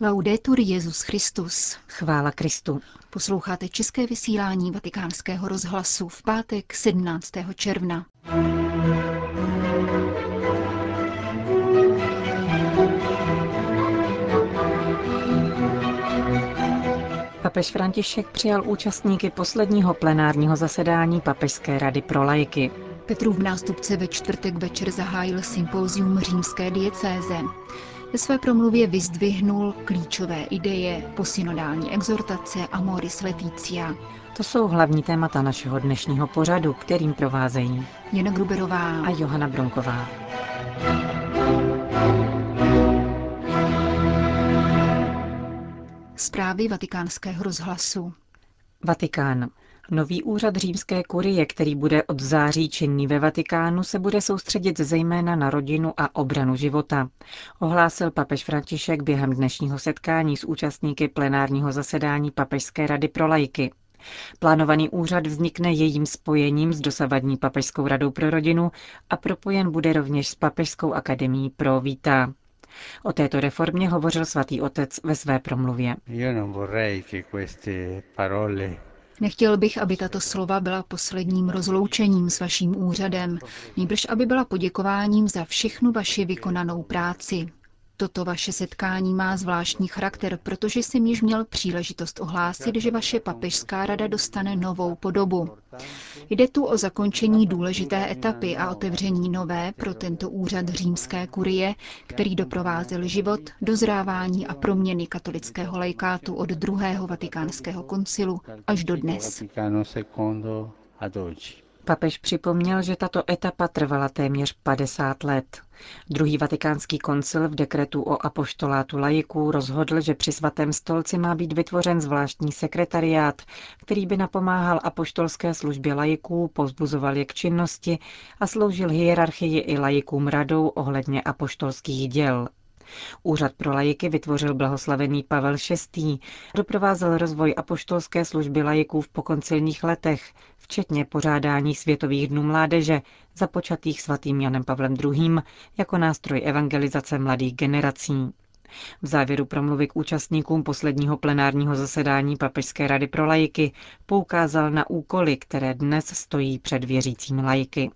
Laudetur Jezus Christus. Chvála Kristu. Posloucháte české vysílání Vatikánského rozhlasu v pátek 17. června. Papež František přijal účastníky posledního plenárního zasedání Papežské rady pro lajky. Petrův nástupce ve čtvrtek večer zahájil sympózium římské diecéze. Ve své promluvě vyzdvihnul klíčové ideje, posynodální exhortace a Moris Leticia. To jsou hlavní témata našeho dnešního pořadu, kterým provázejí Jana Gruberová a Johana Bronková. Zprávy vatikánského rozhlasu. Vatikán. Nový úřad římské kurie, který bude od září činný ve Vatikánu, se bude soustředit zejména na rodinu a obranu života. Ohlásil papež František během dnešního setkání s účastníky plenárního zasedání Papežské rady pro lajky. Plánovaný úřad vznikne jejím spojením s dosavadní Papežskou radou pro rodinu a propojen bude rovněž s Papežskou akademií pro víta. O této reformě hovořil svatý otec ve své promluvě. Nechtěl bych, aby tato slova byla posledním rozloučením s vaším úřadem, nýbrž aby byla poděkováním za všechnu vaši vykonanou práci. Toto vaše setkání má zvláštní charakter, protože jsem již měl příležitost ohlásit, že vaše papežská rada dostane novou podobu. Jde tu o zakončení důležité etapy a otevření nové pro tento úřad římské kurie, který doprovázel život, dozrávání a proměny katolického lajkátu od druhého vatikánského koncilu až do dnes. Papež připomněl, že tato etapa trvala téměř 50 let. Druhý vatikánský koncil v dekretu o apoštolátu lajiků rozhodl, že při svatém stolci má být vytvořen zvláštní sekretariát, který by napomáhal apoštolské službě lajiků, pozbuzoval je k činnosti a sloužil hierarchii i lajikům radou ohledně apoštolských děl. Úřad pro lajiky vytvořil blahoslavený Pavel VI. Doprovázel rozvoj apoštolské služby lajiků v pokoncilních letech, včetně pořádání Světových dnů mládeže, započatých svatým Janem Pavlem II. jako nástroj evangelizace mladých generací. V závěru promluvy k účastníkům posledního plenárního zasedání Papežské rady pro lajiky poukázal na úkoly, které dnes stojí před věřícími lajiky.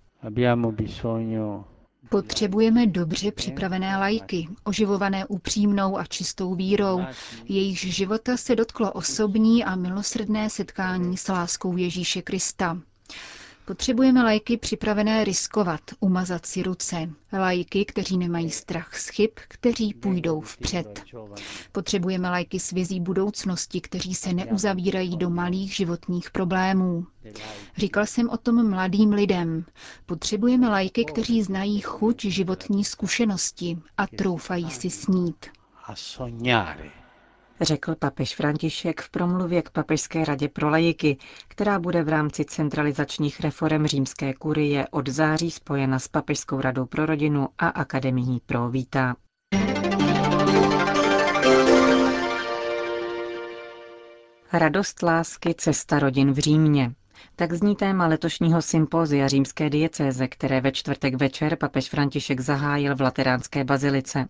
Potřebujeme dobře připravené lajky, oživované upřímnou a čistou vírou, jejichž života se dotklo osobní a milosrdné setkání s láskou Ježíše Krista. Potřebujeme lajky připravené riskovat, umazat si ruce. Lajky, kteří nemají strach z chyb, kteří půjdou vpřed. Potřebujeme lajky s vizí budoucnosti, kteří se neuzavírají do malých životních problémů. Říkal jsem o tom mladým lidem. Potřebujeme lajky, kteří znají chuť životní zkušenosti a troufají si snít řekl papež František v promluvě k Papežské radě pro lajiky, která bude v rámci centralizačních reform římské kurie od září spojena s Papežskou radou pro rodinu a Akademií pro víta. Radost lásky, cesta rodin v Římě. Tak zní téma letošního sympózia římské diecéze, které ve čtvrtek večer papež František zahájil v Lateránské bazilice.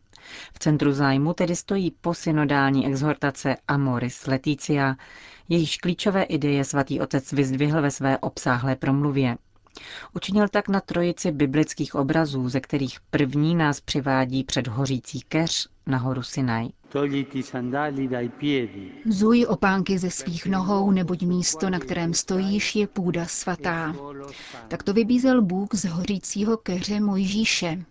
V centru zájmu tedy stojí posynodální exhortace Amoris Leticia, jejíž klíčové ideje svatý otec vyzdvihl ve své obsáhlé promluvě. Učinil tak na trojici biblických obrazů, ze kterých první nás přivádí před hořící keř na horu Sinaj. Zuj opánky ze svých nohou, neboť místo, na kterém stojíš, je půda svatá. Tak to vybízel Bůh z hořícího keře Mojžíše.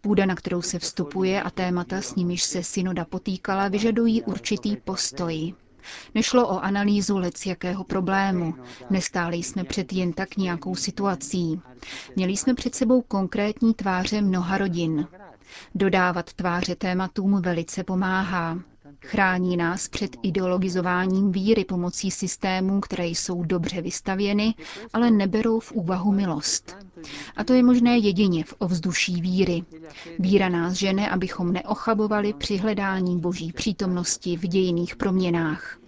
Půda, na kterou se vstupuje a témata, s nimiž se synoda potýkala, vyžadují určitý postoj. Nešlo o analýzu jakého problému. Nestáli jsme před jen tak nějakou situací. Měli jsme před sebou konkrétní tváře mnoha rodin. Dodávat tváře tématům velice pomáhá. Chrání nás před ideologizováním víry pomocí systémů, které jsou dobře vystavěny, ale neberou v úvahu milost. A to je možné jedině v ovzduší víry. Víra nás žene, abychom neochabovali při hledání boží přítomnosti v dějiných proměnách.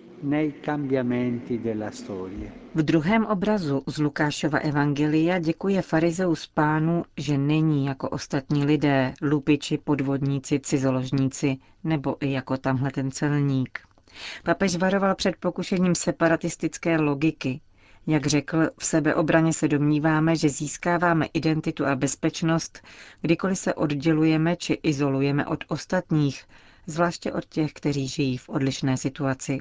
V druhém obrazu z Lukášova evangelia děkuje farizeus pánu, že není jako ostatní lidé, lupiči, podvodníci, cizoložníci, nebo i jako tamhle ten celník. Papež varoval před pokušením separatistické logiky. Jak řekl, v sebeobraně se domníváme, že získáváme identitu a bezpečnost, kdykoliv se oddělujeme či izolujeme od ostatních, zvláště od těch, kteří žijí v odlišné situaci.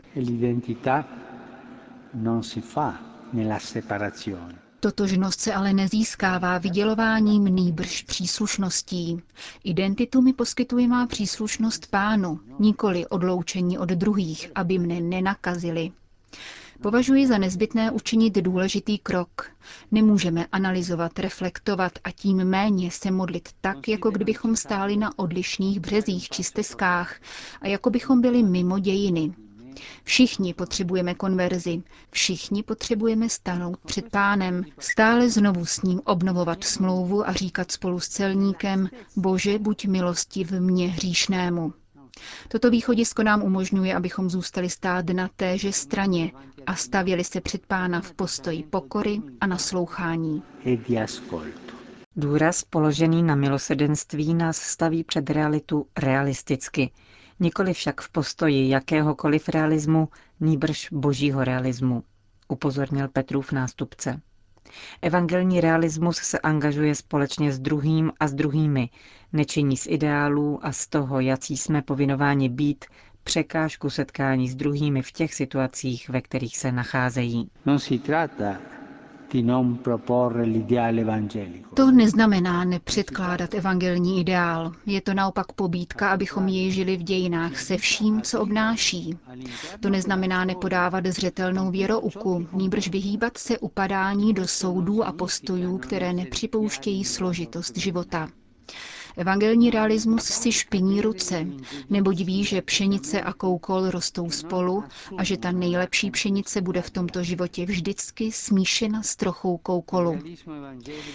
Totožnost se ale nezískává vydělováním nýbrž příslušností. Identitu mi poskytuje má příslušnost pánu, nikoli odloučení od druhých, aby mne nenakazili. Považuji za nezbytné učinit důležitý krok. Nemůžeme analyzovat, reflektovat a tím méně se modlit tak, jako kdybychom stáli na odlišných březích či stezkách a jako bychom byli mimo dějiny. Všichni potřebujeme konverzi, všichni potřebujeme stanout před pánem, stále znovu s ním obnovovat smlouvu a říkat spolu s celníkem, Bože, buď milosti v mně hříšnému. Toto východisko nám umožňuje, abychom zůstali stát na téže straně a stavěli se před pána v postoji pokory a naslouchání. Důraz položený na milosedenství nás staví před realitu realisticky, nikoli však v postoji jakéhokoliv realismu, nýbrž božího realismu, upozornil Petrův nástupce. Evangelní realismus se angažuje společně s druhým a s druhými, nečiní z ideálů a z toho, jací jsme povinováni být, překážku setkání s druhými v těch situacích, ve kterých se nacházejí. To neznamená nepředkládat evangelní ideál. Je to naopak pobídka, abychom jej žili v dějinách se vším, co obnáší. To neznamená nepodávat zřetelnou věrouku, nýbrž vyhýbat se upadání do soudů a postojů, které nepřipouštějí složitost života. Evangelní realismus si špiní ruce, neboť ví, že pšenice a koukol rostou spolu a že ta nejlepší pšenice bude v tomto životě vždycky smíšena s trochou koukolu.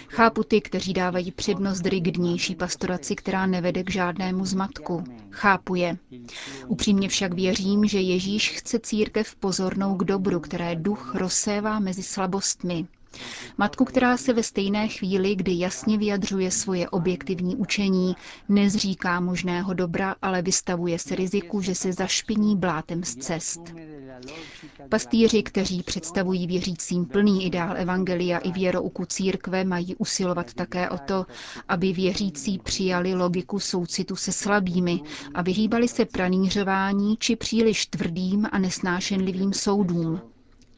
Chápu ty, kteří dávají přednost rigidnější pastoraci, která nevede k žádnému zmatku. Chápu je. Upřímně však věřím, že Ježíš chce církev pozornou k dobru, které duch rozsévá mezi slabostmi. Matku, která se ve stejné chvíli, kdy jasně vyjadřuje svoje objektivní učení, nezříká možného dobra, ale vystavuje se riziku, že se zašpiní blátem z cest. Pastýři, kteří představují věřícím plný ideál Evangelia i věrouku církve, mají usilovat také o to, aby věřící přijali logiku soucitu se slabými a vyhýbali se pranířování či příliš tvrdým a nesnášenlivým soudům.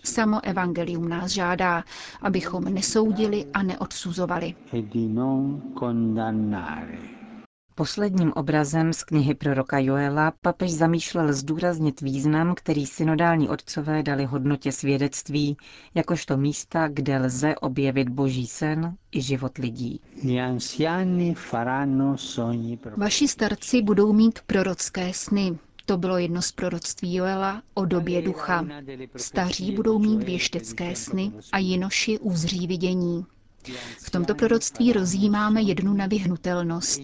Samo evangelium nás žádá, abychom nesoudili a neodsuzovali. Posledním obrazem z knihy proroka Joela papež zamýšlel zdůraznit význam, který synodální otcové dali hodnotě svědectví, jakožto místa, kde lze objevit boží sen i život lidí. Vaši starci budou mít prorocké sny, to bylo jedno z proroctví Joela o době ducha. Staří budou mít věštecké sny a jinoši uzří vidění. V tomto proroctví rozjímáme jednu nevyhnutelnost.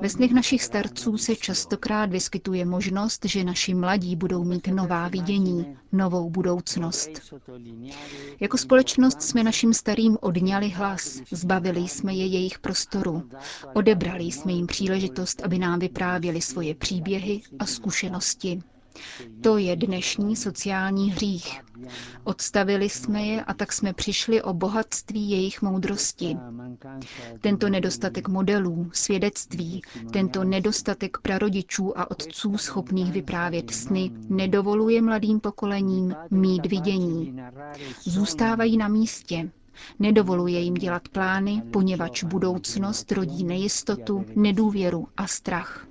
Ve snech našich starců se častokrát vyskytuje možnost, že naši mladí budou mít nová vidění, novou budoucnost. Jako společnost jsme našim starým odňali hlas, zbavili jsme je jejich prostoru, odebrali jsme jim příležitost, aby nám vyprávěli svoje příběhy a zkušenosti. To je dnešní sociální hřích. Odstavili jsme je a tak jsme přišli o bohatství jejich moudrosti. Tento nedostatek modelů, svědectví, tento nedostatek prarodičů a otců schopných vyprávět sny nedovoluje mladým pokolením mít vidění. Zůstávají na místě, Nedovoluje jim dělat plány, poněvadž budoucnost rodí nejistotu, nedůvěru a strach.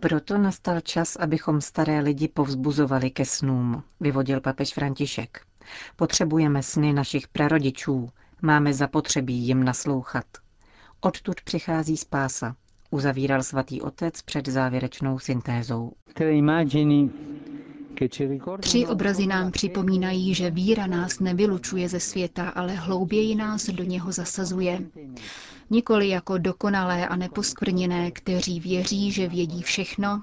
Proto nastal čas, abychom staré lidi povzbuzovali ke snům, vyvodil papež František. Potřebujeme sny našich prarodičů, máme zapotřebí jim naslouchat. Odtud přichází spása, uzavíral svatý otec před závěrečnou syntézou. Tři obrazy nám připomínají, že víra nás nevylučuje ze světa, ale hlouběji nás do něho zasazuje. Nikoli jako dokonalé a neposkvrněné, kteří věří, že vědí všechno,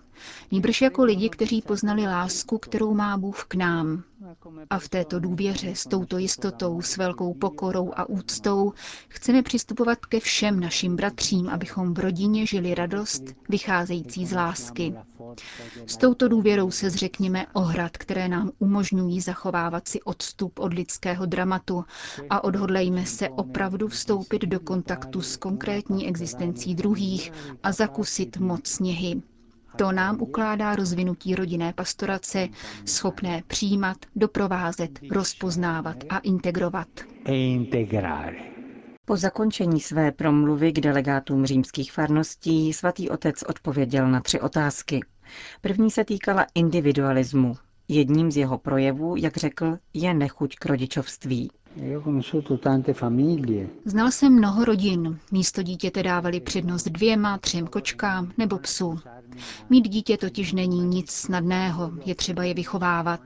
nýbrž jako lidi, kteří poznali lásku, kterou má Bůh k nám. A v této důvěře, s touto jistotou, s velkou pokorou a úctou chceme přistupovat ke všem našim bratřím, abychom v rodině žili radost vycházející z lásky. S touto důvěrou se zřekněme ohrad, které nám umožňují zachovávat si odstup od lidského dramatu a odhodlejme se opravdu vstoupit do kontaktu s konkrétní existencí druhých a zakusit moc sněhy. To nám ukládá rozvinutí rodinné pastorace, schopné přijímat, doprovázet, rozpoznávat a integrovat. E po zakončení své promluvy k delegátům římských farností svatý otec odpověděl na tři otázky. První se týkala individualismu. Jedním z jeho projevů, jak řekl, je nechuť k rodičovství. Znal jsem mnoho rodin. Místo dítěte dávali přednost dvěma, třem kočkám nebo psu. Mít dítě totiž není nic snadného, je třeba je vychovávat.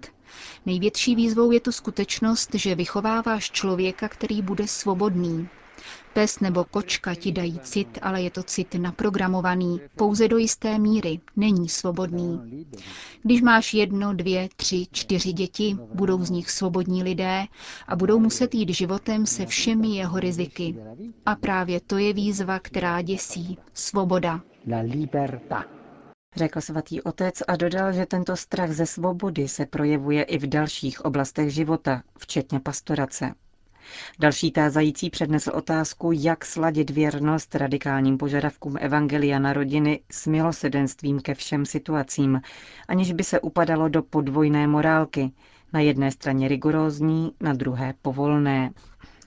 Největší výzvou je to skutečnost, že vychováváš člověka, který bude svobodný, Pes nebo kočka ti dají cit, ale je to cit naprogramovaný, pouze do jisté míry, není svobodný. Když máš jedno, dvě, tři, čtyři děti, budou z nich svobodní lidé a budou muset jít životem se všemi jeho riziky. A právě to je výzva, která děsí. Svoboda. Řekl svatý otec a dodal, že tento strach ze svobody se projevuje i v dalších oblastech života, včetně pastorace. Další tázající přednesl otázku, jak sladit věrnost radikálním požadavkům Evangelia na rodiny s milosedenstvím ke všem situacím, aniž by se upadalo do podvojné morálky, na jedné straně rigorózní, na druhé povolné.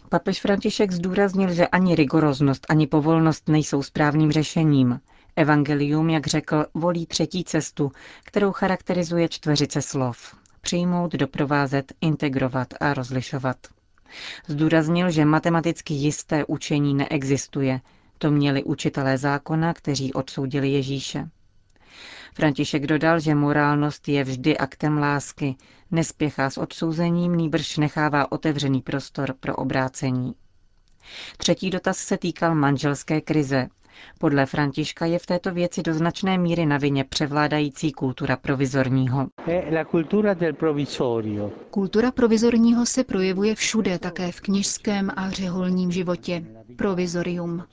Papež František zdůraznil, že ani rigoroznost, ani povolnost nejsou správným řešením. Evangelium, jak řekl, volí třetí cestu, kterou charakterizuje čtveřice slov. Přijmout, doprovázet, integrovat a rozlišovat. Zdůraznil, že matematicky jisté učení neexistuje. To měli učitelé zákona, kteří odsoudili Ježíše. František dodal, že morálnost je vždy aktem lásky, nespěchá s odsouzením, nýbrž nechává otevřený prostor pro obrácení. Třetí dotaz se týkal manželské krize. Podle Františka je v této věci do značné míry na vině převládající kultura provizorního. Kultura provizorního se projevuje všude, také v knižském a řeholním životě. Provizorium.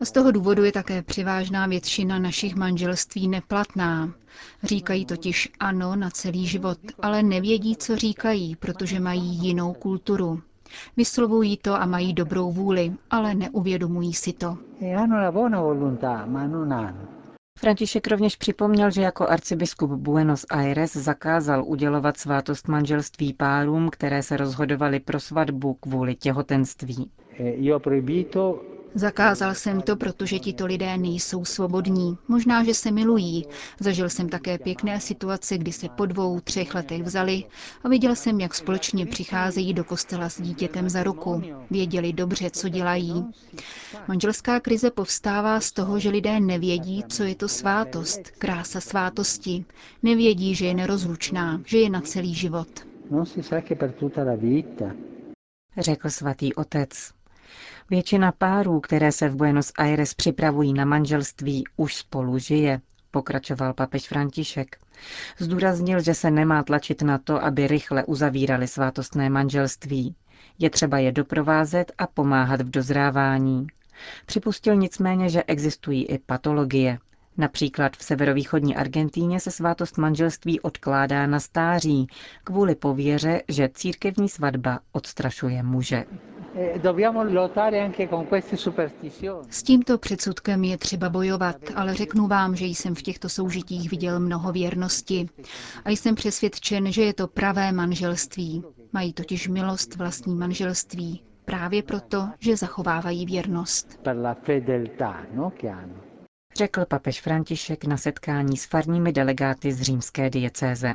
A z toho důvodu je také převážná většina našich manželství neplatná. Říkají totiž ano na celý život, ale nevědí, co říkají, protože mají jinou kulturu. Vyslovují to a mají dobrou vůli, ale neuvědomují si to. E František rovněž připomněl, že jako arcibiskup Buenos Aires zakázal udělovat svátost manželství párům, které se rozhodovaly pro svatbu kvůli těhotenství. Zakázal jsem to, protože tito lidé nejsou svobodní. Možná, že se milují. Zažil jsem také pěkné situace, kdy se po dvou, třech letech vzali a viděl jsem, jak společně přicházejí do kostela s dítětem za ruku. Věděli dobře, co dělají. Manželská krize povstává z toho, že lidé nevědí, co je to svátost, krása svátosti. Nevědí, že je nerozlučná, že je na celý život. Řekl svatý otec. Většina párů, které se v Buenos Aires připravují na manželství, už spolu žije, pokračoval papež František. Zdůraznil, že se nemá tlačit na to, aby rychle uzavírali svátostné manželství. Je třeba je doprovázet a pomáhat v dozrávání. Připustil nicméně, že existují i patologie. Například v severovýchodní Argentíně se svátost manželství odkládá na stáří kvůli pověře, že církevní svatba odstrašuje muže. Eh, S tímto předsudkem je třeba bojovat, ale řeknu vám, že jsem v těchto soužitích viděl mnoho věrnosti a jsem přesvědčen, že je to pravé manželství. Mají totiž milost vlastní manželství, právě proto, že zachovávají věrnost. No, Řekl papež František na setkání s farními delegáty z římské diecéze.